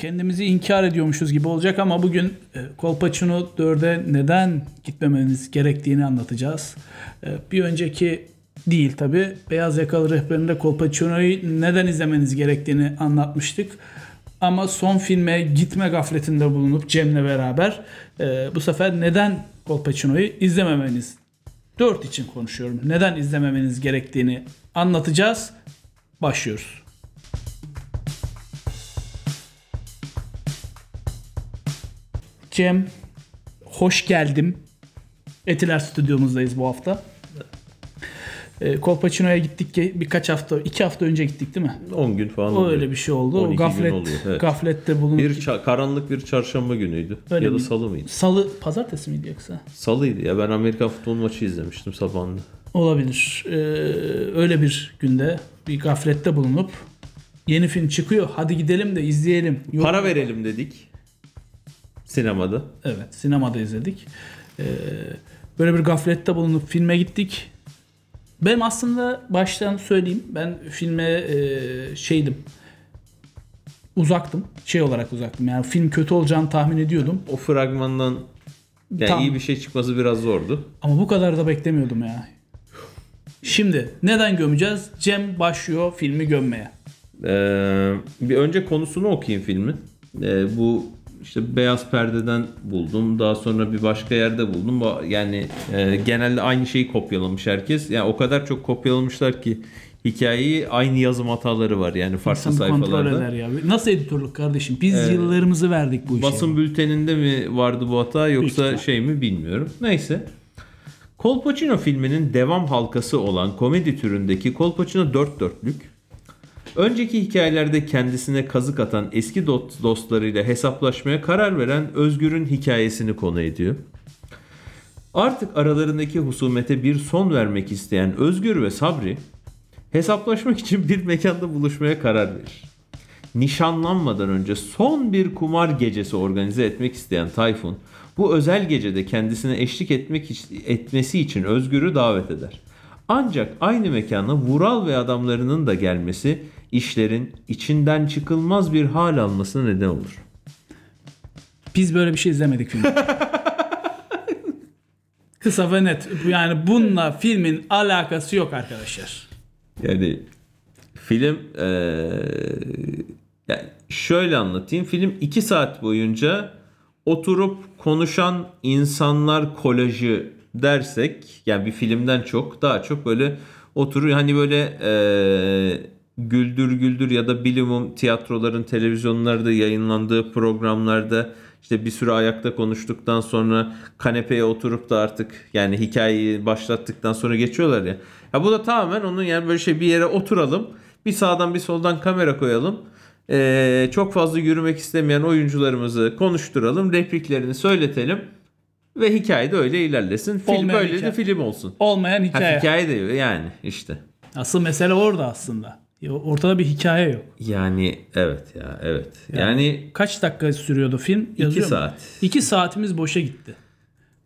kendimizi inkar ediyormuşuz gibi olacak ama bugün e, Kolpaçino 4'e neden gitmemeniz gerektiğini anlatacağız. E, bir önceki değil tabi. Beyaz Yakalı rehberinde Kolpaçino'yu neden izlemeniz gerektiğini anlatmıştık. Ama son filme gitme gafletinde bulunup Cem'le beraber e, bu sefer neden Kolpaçino'yu izlememeniz 4 için konuşuyorum. Neden izlememeniz gerektiğini anlatacağız. Başlıyoruz. Cem, hoş geldim. Etiler stüdyomuzdayız bu hafta. E, Kolpaçino'ya gittik ki birkaç hafta, iki hafta önce gittik değil mi? 10 gün falan O oluyor. öyle bir şey oldu. 12 O gün gaflet, oluyor, evet. gaflette bulunup Bir ça- karanlık bir çarşamba günüydü. Öyle ya da mi? salı mıydı? salı, pazartesi miydi yoksa? Salıydı ya ben Amerikan futbol maçı izlemiştim sabahında. Olabilir. Ee, öyle bir günde bir gaflette bulunup yeni film çıkıyor. Hadi gidelim de izleyelim. Yok. Para verelim dedik. Sinemada. Evet, sinemada izledik. Ee, böyle bir gaflette bulunup filme gittik. Benim aslında baştan söyleyeyim. Ben filme e, şeydim. Uzaktım. Şey olarak uzaktım. Yani film kötü olacağını tahmin ediyordum. O fragmandan yani Tam. iyi bir şey çıkması biraz zordu. Ama bu kadar da beklemiyordum ya. Şimdi neden gömeceğiz? Cem başlıyor filmi gömmeye. Ee, bir önce konusunu okuyayım filmin. Ee, bu işte beyaz perdeden buldum. Daha sonra bir başka yerde buldum. Bu- Yani e, genelde aynı şeyi kopyalamış herkes. Yani o kadar çok kopyalamışlar ki hikayeyi aynı yazım hataları var yani farklı İnsan bir kontrol sayfalarda. eder ya. Nasıl editörlük kardeşim? Biz yıllarımızı verdik bu işe. Basın bülteninde mi vardı bu hata yoksa ihtimal. şey mi bilmiyorum. Neyse. Kolpaçino filminin devam halkası olan komedi türündeki Kolpaçino dört dörtlük önceki hikayelerde kendisine kazık atan eski dost- dostlarıyla hesaplaşmaya karar veren Özgür'ün hikayesini konu ediyor. Artık aralarındaki husumete bir son vermek isteyen Özgür ve Sabri hesaplaşmak için bir mekanda buluşmaya karar verir nişanlanmadan önce son bir kumar gecesi organize etmek isteyen Tayfun bu özel gecede kendisine eşlik etmek etmesi için Özgür'ü davet eder. Ancak aynı mekana Vural ve adamlarının da gelmesi işlerin içinden çıkılmaz bir hal almasına neden olur. Biz böyle bir şey izlemedik filmde. Kısa ve net. Yani bununla filmin alakası yok arkadaşlar. Yani film eee, yani şöyle anlatayım. Film 2 saat boyunca oturup konuşan insanlar kolajı dersek yani bir filmden çok daha çok böyle oturuyor hani böyle eee, güldür güldür ya da bilimum tiyatroların televizyonlarda yayınlandığı programlarda işte bir süre ayakta konuştuktan sonra kanepeye oturup da artık yani hikayeyi başlattıktan sonra geçiyorlar ya. Ya bu da tamamen onun yani böyle şey bir yere oturalım. Bir sağdan bir soldan kamera koyalım. Ee, çok fazla yürümek istemeyen oyuncularımızı konuşturalım. Repliklerini söyletelim. Ve hikaye de öyle ilerlesin. Film Olmayan böyle de hikaye. film olsun. Olmayan Ha, hikaye. hikaye de yani işte. Asıl mesele orada aslında. Ortada bir hikaye yok. Yani evet ya evet. Yani Kaç dakika sürüyordu film? iki Yazıyor mu? saat. İki saatimiz boşa gitti.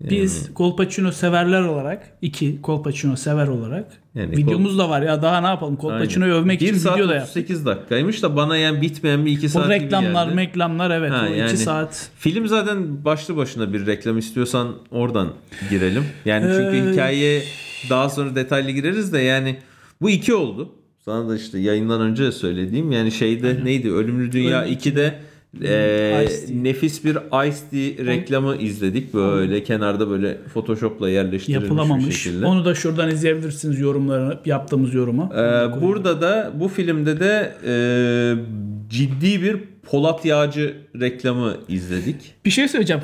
Biz Kolpaçino severler olarak, iki Kolpaçino sever olarak Yani videomuz da var ya daha ne yapalım Kolpaçino'yu övmek Bir için saat video da yaptık. 38 dakikaymış da bana yani bitmeyen bir iki saat gibi reklamlar, geldi. meklamlar evet Ha, o yani iki saat. Film zaten başlı başına bir reklam istiyorsan oradan girelim. Yani çünkü Ee, hikayeye daha sonra detaylı gireriz de yani bu iki oldu. Sana da işte yayından önce söylediğim yani şeyde neydi Ölümlü Dünya Ölümlü 2'de e, nefis bir Ice Tea reklamı izledik. Böyle kenarda böyle Photoshop'la yerleştirilmiş bir Yapılamamış. şekilde. Onu da şuradan izleyebilirsiniz yorumlarını, yaptığımız yorumu. Ee, burada da bu filmde de e, ciddi bir Polat Yağcı reklamı izledik. Bir şey söyleyeceğim.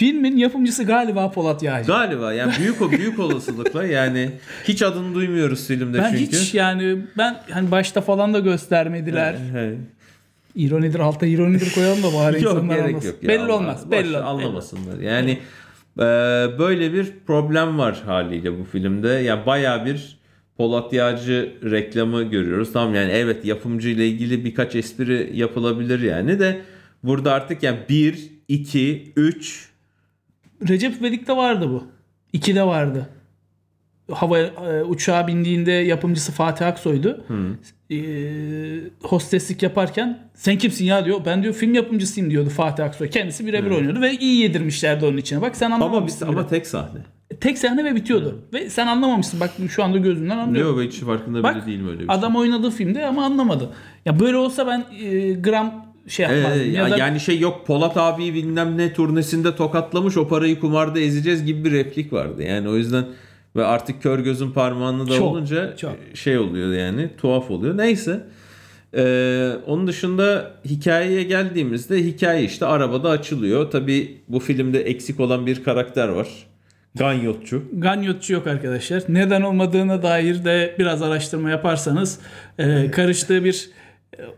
Filmin yapımcısı galiba Polat Yağcı. Galiba yani büyük o büyük olasılıkla yani hiç adını duymuyoruz filmde ben çünkü. hiç yani ben hani başta falan da göstermediler. İronidir alta ironidir koyalım da bari Yok insanlar gerek anlasın. yok. ya, belli Allah- olmaz. boş Belli anlamasınlar. Yani e, böyle bir problem var haliyle bu filmde. Ya yani bayağı bir Polat Yağcı reklamı görüyoruz. Tamam yani evet yapımcı ile ilgili birkaç espri yapılabilir yani de burada artık yani 1 2 3 Recep İvedik'te vardı bu. 2'de vardı. hava e, uçağa bindiğinde yapımcısı Fatih Aksoy'du. E, hosteslik yaparken sen kimsin ya diyor. Ben diyor film yapımcısıyım diyordu Fatih Aksoy. Kendisi birebir oynuyordu ve iyi yedirmişlerdi onun içine. Bak sen Ama, biz, anlamamışsın. ama tek sahne. Tek sahne ve bitiyordu. Ve sen anlamamışsın. Bak şu anda gözünden anlıyorum. Yok hiç farkında Bak bile değilim öyle bir şey. adam oynadığı filmde ama anlamadı. Ya böyle olsa ben e, gram şey Ee, yapmazdım. ya- ya da Yani şey yok Polat abi bilmem ne turnesinde tokatlamış o parayı kumarda ezeceğiz gibi bir replik vardı. Yani o yüzden ve artık kör gözün parmağında da Çok, olunca çok. şey oluyor yani tuhaf oluyor. Neyse. Ee, onun dışında hikayeye geldiğimizde hikaye işte arabada açılıyor. Tabi bu filmde eksik olan bir karakter var. Ganyotçu. Ganyotçu yok arkadaşlar. Neden olmadığına dair de biraz araştırma yaparsanız e, karıştığı bir e,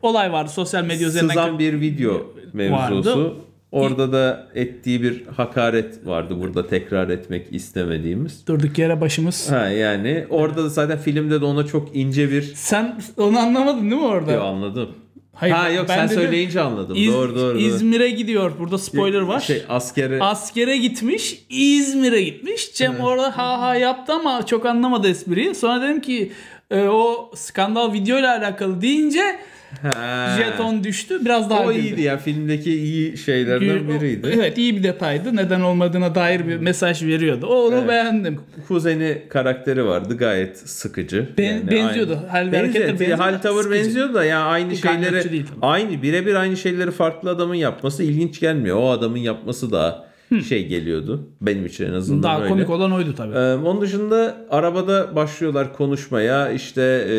olay vardı sosyal medya üzerinden. Sızan bir video mevzusu. Vardı. Orada da ettiği bir hakaret vardı burada tekrar etmek istemediğimiz. Durduk yere başımız. Ha yani orada da zaten filmde de ona çok ince bir Sen onu anlamadın değil mi orada? Yo, anladım. Hayır, ha yok ben sen dedim, söyleyince anladım. İz- doğru doğru. İzmir'e gidiyor. Burada spoiler var. Şey askere Askere gitmiş, İzmir'e gitmiş. Cem orada ha ha yaptı ama çok anlamadı espriyi. Sonra dedim ki e, o skandal video ile alakalı deyince Ha. jeton düştü. Biraz daha O iyiydi ya filmdeki iyi şeylerden biriydi. Evet iyi bir detaydı. Neden olmadığına dair bir mesaj veriyordu. Onu beğendim. Kuzeni karakteri vardı gayet sıkıcı. Ben- benziyordu. Hal ve hareketler Benziyor. benziyor Hal tavır sıkıcı. benziyordu da ya aynı Ganyotçu şeyleri değil tabii. aynı birebir aynı şeyleri farklı adamın yapması ilginç gelmiyor. O adamın yapması daha şey geliyordu. Benim için en azından Daha öyle. komik olan oydu tabii. Ee, onun dışında arabada başlıyorlar konuşmaya. İşte e,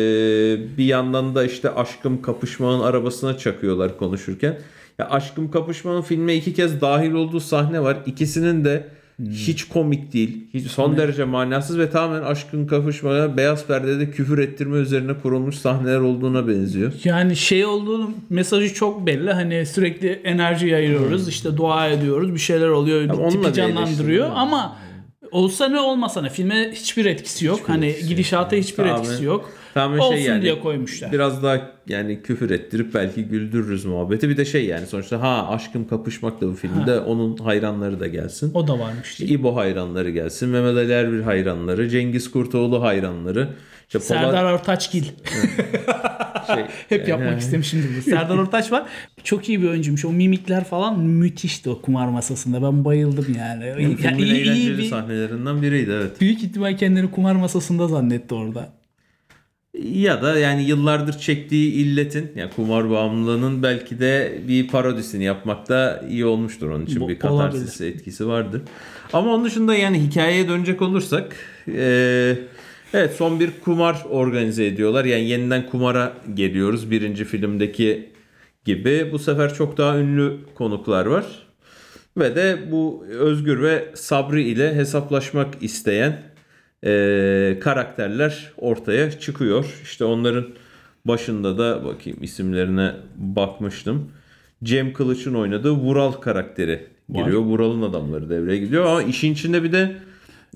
bir yandan da işte aşkım kapışmanın arabasına çakıyorlar konuşurken. Ya aşkım kapışmanın filme iki kez dahil olduğu sahne var. İkisinin de hiç komik değil. Hiç son derece manasız ve tamamen aşkın kapışmaya beyaz perdede küfür ettirme üzerine kurulmuş sahneler olduğuna benziyor. Yani şey olduğunu mesajı çok belli. Hani sürekli enerji yayıyoruz. işte dua ediyoruz. Bir şeyler oluyor. Hmm. onunla tipi canlandırıyor ama olsa ne olmasa ne filme hiçbir etkisi yok. hani etkisi yok. gidişata hiçbir Tamamen- etkisi yok. Tamamen Olsun şey yani, diye koymuşlar. Biraz daha yani küfür ettirip belki güldürürüz muhabbeti. Bir de şey yani sonuçta ha aşkım kapışmak da bu filmde onun hayranları da gelsin. O da varmış. değil. İbo hayranları gelsin. Mehmet Ali Erbil hayranları. Cengiz Kurtoğlu hayranları. İşte Polat- Serdar Ortaçgil. şey, Hep yapmak istemişimdir bu. Serdar Ortaç var. Çok iyi bir oyuncuymuş. O mimikler falan müthişti o kumar masasında. Ben bayıldım yani. filmin Yani iyi, iyi eğlenceli bir, sahnelerinden biriydi evet. büyük ihtimal kendini kumar masasında zannetti orada. Ya da yani yıllardır çektiği illetin yani kumar bağımlılığının belki de bir parodisini yapmakta iyi olmuştur onun için Bu- bir katarsis etkisi vardır. Ama onun dışında yani hikayeye dönecek olursak eee, evet son bir kumar organize ediyorlar. Yani yeniden kumara geliyoruz birinci filmdeki gibi. Bu sefer çok daha ünlü konuklar var. Ve de bu Özgür ve Sabri ile hesaplaşmak isteyen eee, karakterler ortaya çıkıyor. İşte onların başında da bakayım isimlerine bakmıştım. Cem Kılıç'ın oynadığı Vural karakteri giriyor. Vural'ın adamları devreye gidiyor ama işin içinde bir de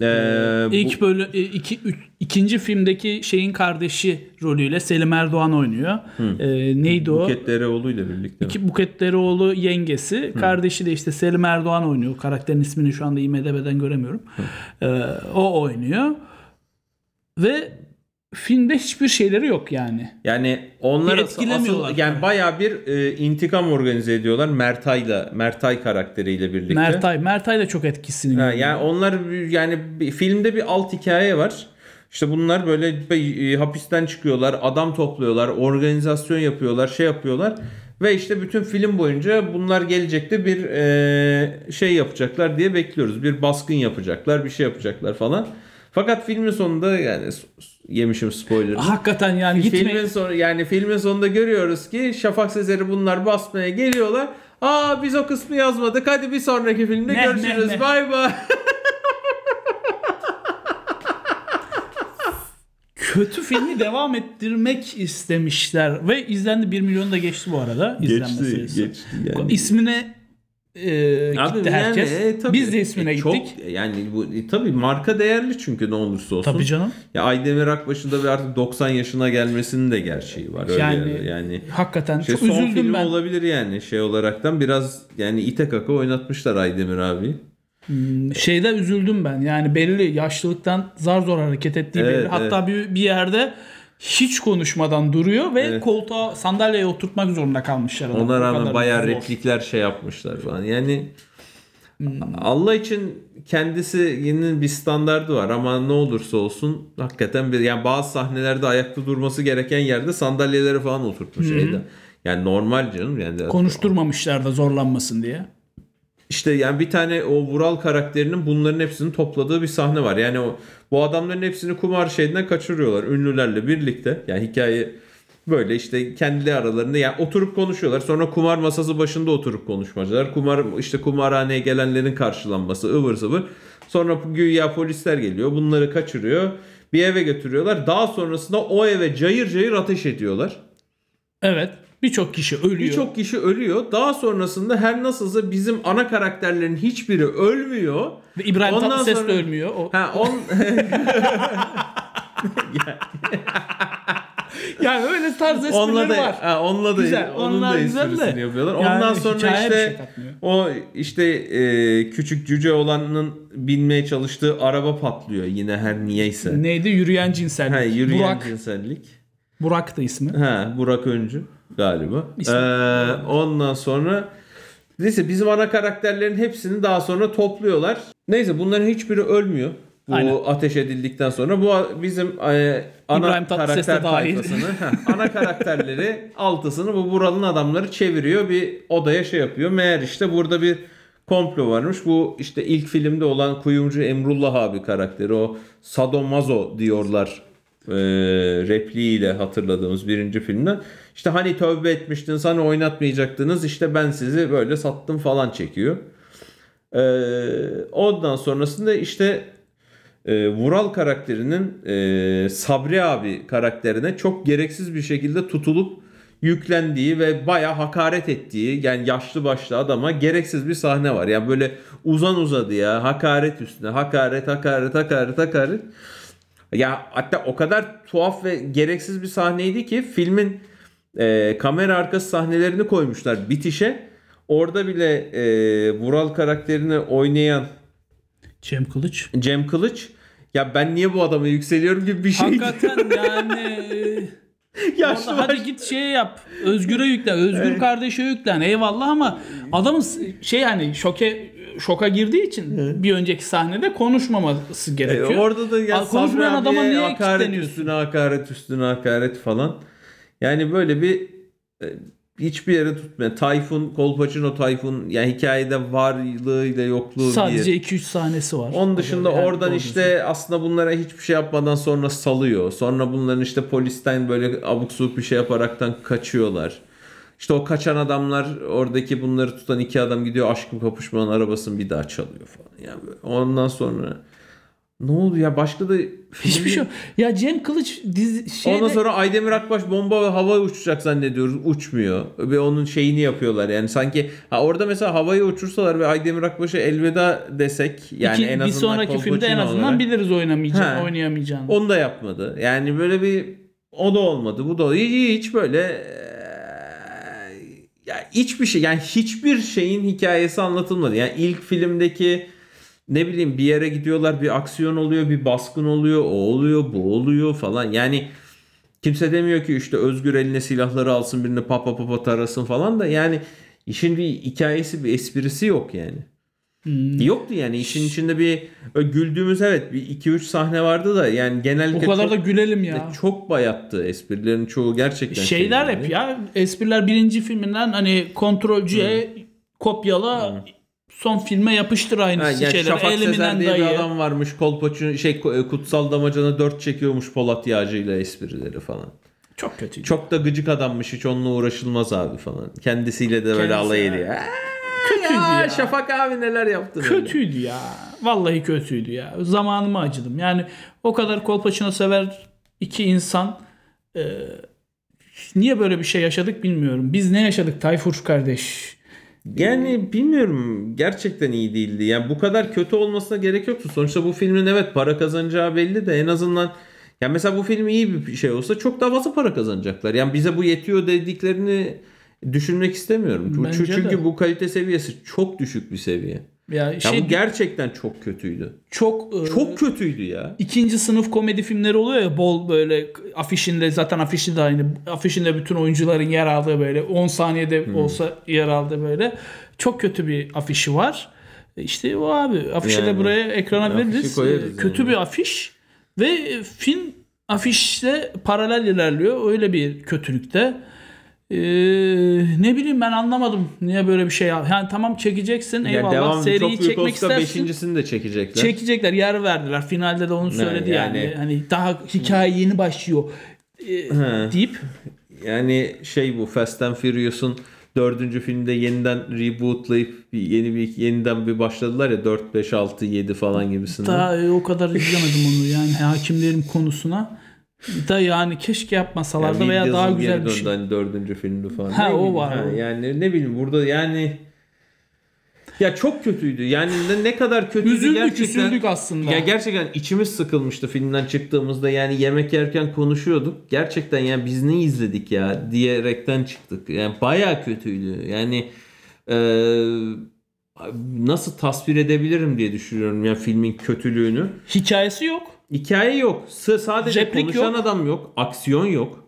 eee, bu- İlk böyle e, iki, üç- ikinci filmdeki şeyin kardeşi rolüyle Selim Erdoğan oynuyor. Ee, neydi o? Buket Dereoğlu ile birlikte. İki Buket Dereoğlu yengesi. Kardeşi de işte Selim Erdoğan oynuyor. Karakterin ismini şu anda IMDB'den göremiyorum. Ee, o oynuyor. Ve filmde hiçbir şeyleri yok yani. Yani onlar etkilemiyorlar. asıl- yani bayağı bir e, intikam organize ediyorlar Mertay'la Mertay karakteriyle birlikte. Mertay. Mertay da çok etkisini Ha, yani onlar yani filmde bir alt hikaye var. İşte bunlar böyle e, hapisten çıkıyorlar, adam topluyorlar, organizasyon yapıyorlar, şey yapıyorlar. Ve işte bütün film boyunca bunlar gelecekte bir e, şey yapacaklar diye bekliyoruz. Bir baskın yapacaklar, bir şey yapacaklar falan. Fakat filmin sonunda yani yemişim spoiler. Hakikaten yani gitme. Filmin sonu yani filmin sonunda görüyoruz ki Şafak Sezer'i bunlar basmaya geliyorlar. Aa biz o kısmı yazmadık. Hadi bir sonraki filmde Ne, görüşürüz. ne, ne? Bay bay. kötü filmi devam ettirmek istemişler ve izlendi 1 milyonu da geçti bu arada izlenme sayısı. geçti yani. İsmine e, gitti Abi herkes. yani, e, tabii. Biz de ismine E, gittik. Çok yani bu e, tabii marka değerli çünkü ne olursa olsun. Tabii canım. Ya Aydemir Akbaş'ın da bir artık 90 yaşına gelmesinin de gerçeği var. Öyle Yani- yani, yani Hakikaten şey, çok son üzüldüm filmi ben. olabilir yani şey olaraktan biraz yani ite kaka oynatmışlar Aydemir abi. Şeyde üzüldüm ben. Yani belli yaşlılıktan zar zor hareket ettiği Evet, belli. Hatta bir, bir yerde hiç konuşmadan duruyor ve koltuğa sandalyeye oturtmak zorunda kalmışlar. adamı. Ona rağmen bayağı zor. replikler şey yapmışlar falan. Yani Hmm. Allah için kendisinin bir standardı var ama ne olursa olsun hakikaten bir yani bazı sahnelerde ayakta durması gereken yerde sandalyeleri falan oturtmuş şeyde. Yani normal canım yani. Konuşturmamışlar da zorlanmasın diye. İşte yani bir tane o Vural karakterinin bunların hepsini topladığı bir sahne var. Yani o bu adamların hepsini kumar şeyinden kaçırıyorlar ünlülerle birlikte. Yani hikaye böyle işte kendi aralarında yani oturup konuşuyorlar. Sonra kumar masası başında oturup konuşmacılar. Kumar işte kumarhaneye gelenlerin karşılanması ıvır zıvır. Sonra güya polisler geliyor. Bunları kaçırıyor. Bir eve götürüyorlar. Daha sonrasında o eve cayır cayır ateş ediyorlar. Evet. Birçok kişi ölüyor. Birçok kişi ölüyor. Daha sonrasında her nasılsa bizim ana karakterlerin hiçbiri ölmüyor. Ve İbrahim Ondan Tatlıses sonra- de ölmüyor. O, Ha on yani öyle tarz esprileri onunla da var. ha, onunla da Güzel, onun onlar da güzel de. yapıyorlar. Yani Ondan sonra işte şey o işte e, küçük cüce olanın binmeye çalıştığı araba patlıyor yine her niyeyse. Neydi? Yürüyen cinsellik. Ha, yürüyen Burak. cinsellik. Burak da ismi. Ha, Burak Öncü galiba. Ee, ondan sonra neyse bizim ana karakterlerin hepsini daha sonra topluyorlar. Neyse bunların hiçbiri ölmüyor. Bu Aynen. ateş edildikten sonra bu bizim e, ana İbrahim karakter tayfasını, heh, ana karakterleri altısını bu Vural'ın adamları çeviriyor. Bir odaya şey yapıyor. Meğer işte burada bir komplo varmış. Bu işte ilk filmde olan kuyumcu Emrullah abi karakteri o sadomazo diyorlar e, repliğiyle hatırladığımız birinci filmden. İşte hani tövbe etmiştiniz hani oynatmayacaktınız işte ben sizi böyle sattım falan çekiyor. E, ondan sonrasında işte e, Vural karakterinin e, Sabri abi karakterine çok gereksiz bir şekilde tutulup yüklendiği ve baya hakaret ettiği yani yaşlı başlı adama gereksiz bir sahne var. Yani böyle uzan uzadı ya hakaret üstüne hakaret hakaret hakaret hakaret. Ya hatta o kadar tuhaf ve gereksiz bir sahneydi ki filmin e, kamera arkası sahnelerini koymuşlar bitişe. Orada bile e, Vural karakterini oynayan Cem Kılıç. Cem Kılıç ya ben niye bu adama yükseliyorum gibi bir şey. Hakikaten yani Yaşlı Orada hadi git şey yap. Özgür'e yüklen. Özgür kardeşe yüklen. Eyvallah ama adamın şey hani şoke şoka girdiği için bir önceki sahnede konuşmaması E, gerekiyor. orada da ya Al, konuşmayan adama niye hakaret üstüne hakaret üstüne hakaret falan. Yani böyle bir e, hiçbir yere tutmayan. Tayfun, Kolpaçino Tayfun yani hikayede varlığıyla yokluğu Sadece bir. 2-3 sahnesi var. Onun dışında Yani oradan işte aslında bunlara hiçbir şey yapmadan sonra salıyor. Sonra bunların işte polisten böyle abuk subuk bir şey yaparaktan kaçıyorlar. İşte o kaçan adamlar oradaki bunları tutan iki adam gidiyor aşkım kapışmanın arabasını bir daha çalıyor falan. Yani ondan sonra ne oldu ya başka da Hiçbir şey yok. Ya Cem Kılıç dizi şeyde Ondan sonra Aydemir Akbaş bomba ve hava uçacak zannediyoruz. Uçmuyor. Ve onun şeyini yapıyorlar. Yani sanki ha orada mesela havayı uçursalar ve Aydemir Akbaş'a elveda desek yani iki- en bir azından sonraki filmde en azından olarak, biliriz oynamayacağını, oynayamayacağını. onu da yapmadı. Yani böyle bir o da olmadı. Bu da hiç böyle eee, ya hiçbir şey yani hiçbir şeyin hikayesi anlatılmadı. Yani ilk filmdeki ne bileyim bir yere gidiyorlar bir aksiyon oluyor bir baskın oluyor o oluyor bu oluyor falan yani kimse demiyor ki işte Özgür eline silahları alsın birini papa papa tarasın falan da yani işin bir hikayesi bir esprisi yok yani. Yoktu yani işin içinde bir güldüğümüz evet bir 2-3 sahne vardı da yani O genellikle kadar çok, da gülelim ya. çok bayattı esprilerin çoğu gerçekten Şeyler hep ya espriler birinci filminden hani kontrolcüye kopyala son filme yapıştır aynı Ha, yani şeyleri. Şafak Sezer diye bir dayı. adam varmış kolpaçın şey ko- kutsal damacana 4 çekiyormuş Polat yağcıyla esprileri falan. Çok kötüydü. Çok da gıcık adammış hiç onunla uğraşılmaz abi falan. Kendisiyle de böyle Kendisi, alay ediyor. Kötüydü ya. Şafak abi neler yaptın öyle. Kötüydü ya. Vallahi kötüydü ya. Zamanımı acıdım. Yani o kadar kolpaçino sever iki insan e, niye böyle bir şey yaşadık bilmiyorum. Biz ne yaşadık Tayfur kardeş? Yani bilmiyorum gerçekten iyi değildi. Yani bu kadar kötü olmasına gerek yoktu. Sonuçta bu filmin evet para kazanacağı belli de en azından yani mesela bu film iyi bir şey olsa çok daha fazla para kazanacaklar. Yani bize bu yetiyor dediklerini düşünmek istemiyorum. Bence Çünkü de. bu kalite seviyesi çok düşük bir seviye. Ya Ya şey bu gerçekten çok kötüydü. çok e, Çok kötüydü ya. ikinci sınıf komedi filmleri oluyor ya bol böyle afişinde zaten afişi de aynı. Afişinde bütün oyuncuların yer aldığı böyle 10 saniyede Hmm. olsa yer aldığı böyle. Çok kötü bir afişi var. E İşte o abi. Afişi de Yani, buraya ekrana veririz. E, Kötü yani. bir afiş ve e, film afişle paralel ilerliyor. Öyle bir kötülükte. Ee, ne bileyim ben anlamadım niye böyle bir şey yap. Yani tamam çekeceksin Ya eyvallah devam seriyi çok çekmek istersin. 5.sini de çekecekler. Çekecekler yer verdiler. Finalde de onu söyledi yani. yani- Hani daha hikaye yeni başlıyor e, He. deyip Yani şey bu Fast and Furious'un dördüncü filmde yeniden rebootlayıp bir yeni bir yeniden bir başladılar ya 4 5 6 7 falan gibisinden. daha o kadar izlemedim onu yani hakimlerin konusuna. Da yani keşke yapmasalardı Yani veya daha güzel bir şey. hani dördüncü filmde falan. Ha, Ne o bileyim, var, ha. Yani ne bileyim burada yani ya çok kötüydü. Yani ne, ne kadar kötüydü Üzüldük gerçekten. üzüldük aslında. Ya gerçekten içimiz sıkılmıştı filmden çıktığımızda yani yemek yerken konuşuyorduk. Gerçekten yani biz ne izledik ya diyerekten çıktık. Yani bayağı kötüydü. Yani eee, nasıl tasvir edebilirim diye düşünüyorum ya filmin kötülüğünü. Hikayesi yok. Hikaye yok. S- Sadece Replik konuşan yok. adam yok. Aksiyon yok.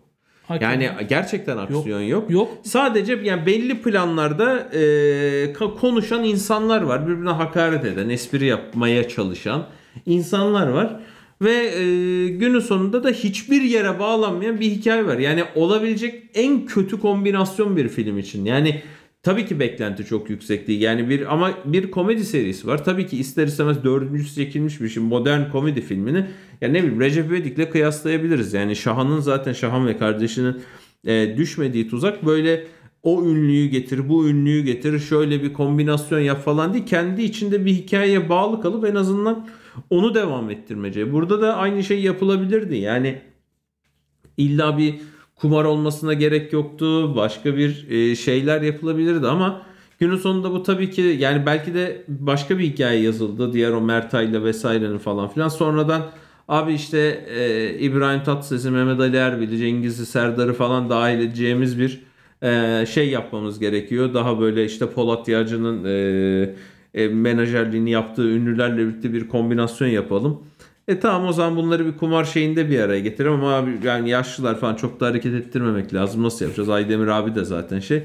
Hakikaten. Yani gerçekten aksiyon yok. yok. Sadece yani belli planlarda e, konuşan insanlar var. Birbirine hakaret eden, espri yapmaya çalışan insanlar var. Ve e, günün sonunda da hiçbir yere bağlanmayan bir hikaye var. Yani olabilecek en kötü kombinasyon bir film için. Yani tabii ki beklenti çok yüksek değil. Yani bir ama bir komedi serisi var. Tabii ki ister istemez dördüncüsü çekilmiş bir şey. Modern komedi filmini ya ne bileyim Recep İvedik'le kıyaslayabiliriz. Yani Şahan'ın zaten Şahan ve kardeşinin e, düşmediği tuzak böyle o ünlüyü getir, bu ünlüyü getir, şöyle bir kombinasyon yap falan değil. Kendi içinde bir hikayeye bağlı kalıp en azından onu devam ettirmece. Burada da aynı şey yapılabilirdi. Yani illa bir kumar olmasına gerek yoktu. Başka bir e, şeyler yapılabilirdi ama günün sonunda bu tabii ki yani belki de başka bir hikaye yazıldı. Diğer o Mertay'la vesairenin falan filan. Sonradan abi işte e, İbrahim Tatlıses'i, Mehmet Ali Erbil'i, Cengiz'i, Serdar'ı falan dahil edeceğimiz bir e, şey yapmamız gerekiyor. Daha böyle işte Polat Yağcı'nın menajerliğini yaptığı ünlülerle birlikte bir kombinasyon yapalım. E tamam o zaman bunları bir kumar şeyinde bir araya getirelim ama abi yani yaşlılar falan çok da hareket ettirmemek lazım. Nasıl yapacağız? Aydemir abi de zaten şey.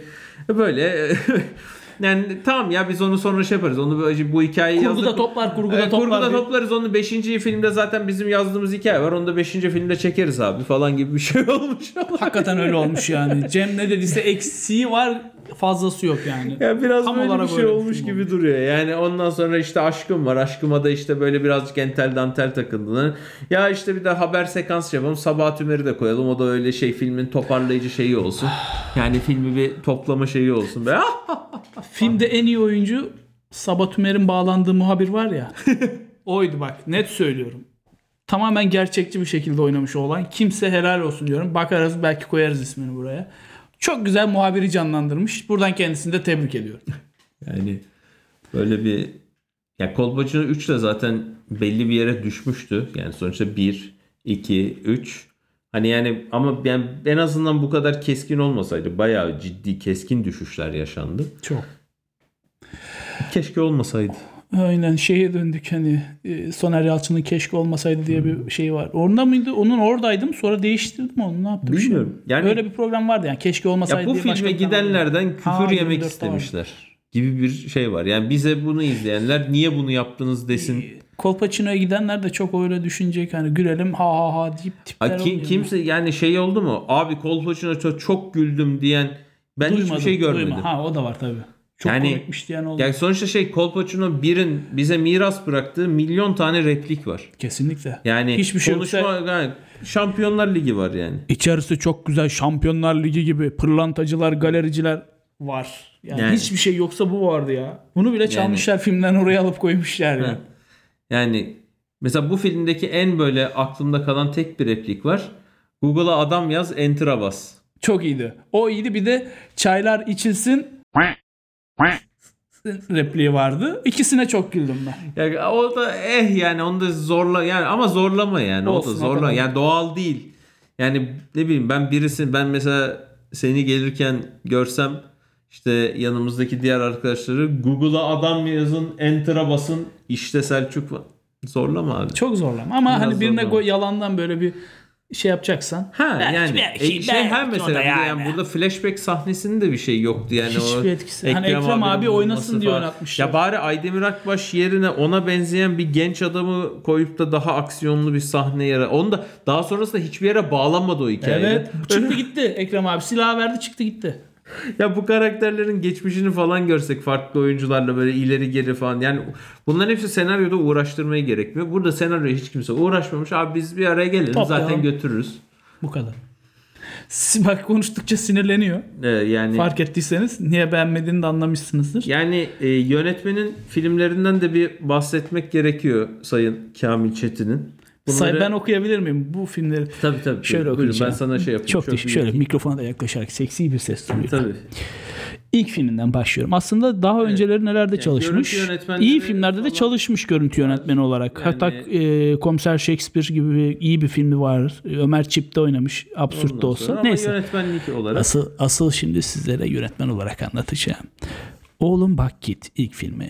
E Böyle yani tamam ya biz onu sonra şey yaparız. Onu böyle bu hikayeyi Kurguda yazdık. toplar, kurguda Evet, toplar. kurguda diyor. toplarız. Onu 5. filmde zaten bizim yazdığımız hikaye var. Onu da 5. filmde çekeriz abi falan gibi bir şey olmuş. Hakikaten öyle olmuş yani. Cem ne dediyse eksiği var fazlası yok yani. Ya biraz Tam böyle bir şey olmuş gibi duruyor. Yani ondan sonra işte aşkım var. Aşkıma da işte böyle birazcık entel dantel takıldılar. Ya işte bir de haber sekans yapalım. Sabah Tümer'i de koyalım. O da öyle şey filmin toparlayıcı şeyi olsun. Yani filmi bir toplama şeyi olsun. Be. Filmde en iyi oyuncu Sabah Tümer'in bağlandığı muhabir var ya. oydu bak net söylüyorum. Tamamen gerçekçi bir şekilde oynamış olan. Kimse helal olsun diyorum. Bakarız belki koyarız ismini buraya. Çok güzel muhabiri canlandırmış. Buradan kendisini de tebrik ediyorum. Yani böyle bir ya Kolpaçino 3 de zaten belli bir yere düşmüştü. Yani sonuçta 1, 2, 3 Hani yani ama yani en azından bu kadar keskin olmasaydı bayağı ciddi keskin düşüşler yaşandı. Çok. Keşke olmasaydı. Aynen şeye döndük hani e, Soner Yalçın'ın keşke olmasaydı diye bir şey var. Orada mıydı? Onun oradaydım sonra değiştirdim onu ne yaptım? Bilmiyorum. Yani- Öyle bir program vardı yani keşke olmasaydı Ya bu diye başka filme gidenlerden küfür Ha, yemek 24'te istemişler gibi bir şey var. Yani bize bunu izleyenler niye bunu yaptınız desin. Kolpaçino'ya gidenler de çok öyle düşünecek hani gülelim ha ha ha deyip tipler Ha, ki- oluyor. kimse yani şey oldu mu? Abi Kolpaçino çok, güldüm diyen ben hiçbir Duymadım, şey görmedim. duyma. Ha o da var tabii. Çok Yani- komikmiş diyen oldu. Yani sonuçta şey Kolpaçino birin bize miras bıraktığı milyon tane replik var. Kesinlikle. Yani Hiçbir şey konuşma yoksa- yani Şampiyonlar Ligi var yani. İçerisi çok güzel Şampiyonlar Ligi gibi pırlantacılar, galericiler var. Yani, Yani. hiçbir şey yoksa bu vardı ya. Bunu bile çalmışlar filmden oraya alıp koymuşlar ya. Ha. Yani mesela bu filmdeki en böyle aklımda kalan tek bir replik var. Google'a adam yaz enter'a bas. Çok iyiydi. O iyiydi bir de çaylar içilsin repliği vardı. İkisine çok güldüm ben. Yani o da eh yani onu da zorla yani ama zorlama yani Olsun, o da zorla yani doğal değil. Yani ne bileyim ben birisi ben mesela seni gelirken görsem işte yanımızdaki diğer arkadaşları Google'a adam yazın, Enter'a basın, işte Selçuk var. Zorlama abi. Çok zorlama ama Biraz hani birine zorlama. yalandan böyle bir şey yapacaksan. Ha belki- yani belki- e, şey her belki mesela o bir de yani. yani. burada flashback sahnesinin de bir şey yoktu yani o Hiçbir etkisi- hani Ekrem abi oynasın diye falan. oynatmışlar. Ya bari Aydemir Akbaş yerine ona benzeyen bir genç adamı koyup da daha aksiyonlu bir sahne yere. Onu da daha sonrasında hiçbir yere bağlanmadı o hikayede. Evet. Çıktı gitti. Ekrem abi silahı verdi çıktı gitti. Ya bu karakterlerin geçmişini falan görsek farklı oyuncularla böyle ileri geri falan. Yani bunların hepsi senaryoda uğraştırmayı gerekmiyor. Burada senaryoya hiç kimse uğraşmamış. Abi biz bir araya gelelim Toplayalım. zaten götürürüz. Bu kadar. Bak konuştukça sinirleniyor. Ee, yani Fark ettiyseniz niye beğenmediğini de anlamışsınızdır. Yani e, yönetmenin filmlerinden de bir bahsetmek gerekiyor Sayın Kamil Çetin'in. Say ben okuyabilir miyim bu filmleri? Tabii tabii. Şöyle Buyurun, okuyacağım. ben sana şey yapayım. Çok teşekkür Şöyle büyük- mikrofona da yaklaşarak seksi bir ses duyuyor. Tabii. İlk filminden başlıyorum. Aslında daha önceleri nelerde çalışmış. görüntü yönetmenleri İyi filmlerde de falan- çalışmış görüntü yönetmeni olarak. Yani- Hatta e, Komiser Shakespeare gibi iyi bir filmi var. Ömer Çip de oynamış. Absürt Ondan de olsa. sonra Neyse. yönetmenlik olarak Asıl, asıl şimdi sizlere yönetmen olarak anlatacağım. Oğlum Bak Git ilk filmi.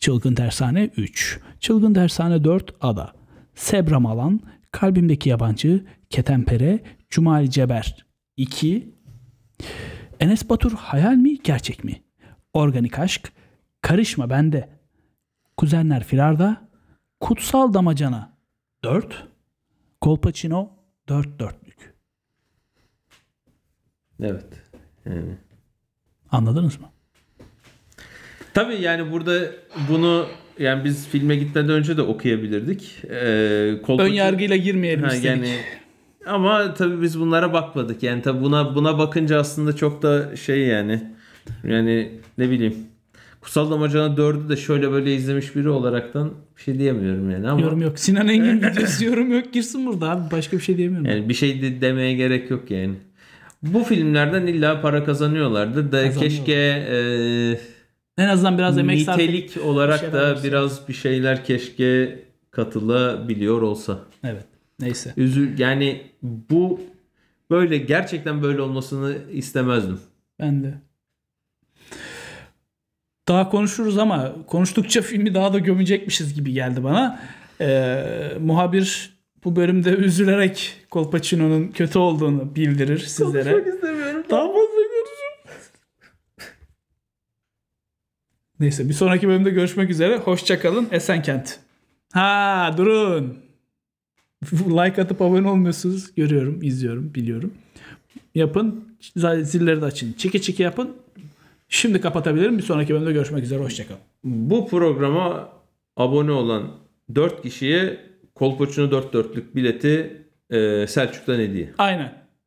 Çılgın Dershane 3. Çılgın Dershane 4 Ada. Sebram Alan, Kalbimdeki Yabancı, Ketenpere, Cumali Ceber 2. Enes Batur hayal mi gerçek mi? Organik aşk, Karışma bende. Kuzenler Firarda, Kutsal Damacana 4. Kolpaçino 4 dörtlük. evet. Yani. Anladınız mı? Tabii yani burada bunu yani biz filme gitmeden önce de okuyabilirdik. Ee, Kolpaçino- Ön yargıyla girmeyelim Ha, istedik. yani ama tabii biz bunlara bakmadık. Yani tabii buna buna bakınca aslında çok da şey yani yani ne bileyim Kutsal Damacana 4'ü de şöyle böyle izlemiş biri olaraktan bir şey diyemiyorum yani ama Yorum yok. Sinan Engin videosu yorum yok. Girsin burada abi. Başka bir şey diyemiyorum. yani bir şey de demeye gerek yok yani. Bu filmlerden illa para kazanıyorlardı da keşke e, en azından biraz emek sarf nitelik olarak şeyler da olsa. biraz bir şeyler keşke katılabiliyor olsa. Evet. Neyse. Üzül yani bu böyle gerçekten böyle olmasını istemezdim. Ben de. Daha konuşuruz ama konuştukça filmi daha da gömecekmişiz gibi geldi bana. Ee, muhabir bu bölümde üzülerek Kolpaçino'nun kötü olduğunu bildirir sizlere. istemiyorum. Daha fazla görüşürüz. Neyse bir sonraki bölümde görüşmek üzere. Hoşçakalın. Esenkent. Ha durun. like atıp abone olmuyorsunuz. Görüyorum, izliyorum, biliyorum. Yapın. Zilleri de açın. Çiki çiki yapın. Şimdi kapatabilirim. Bir sonraki bölümde görüşmek üzere. Hoşçakalın. Bu programa abone olan 4 kişiye Kolpaçino 4 dörtlük bileti e, Selçuk'tan hediye. Aynen.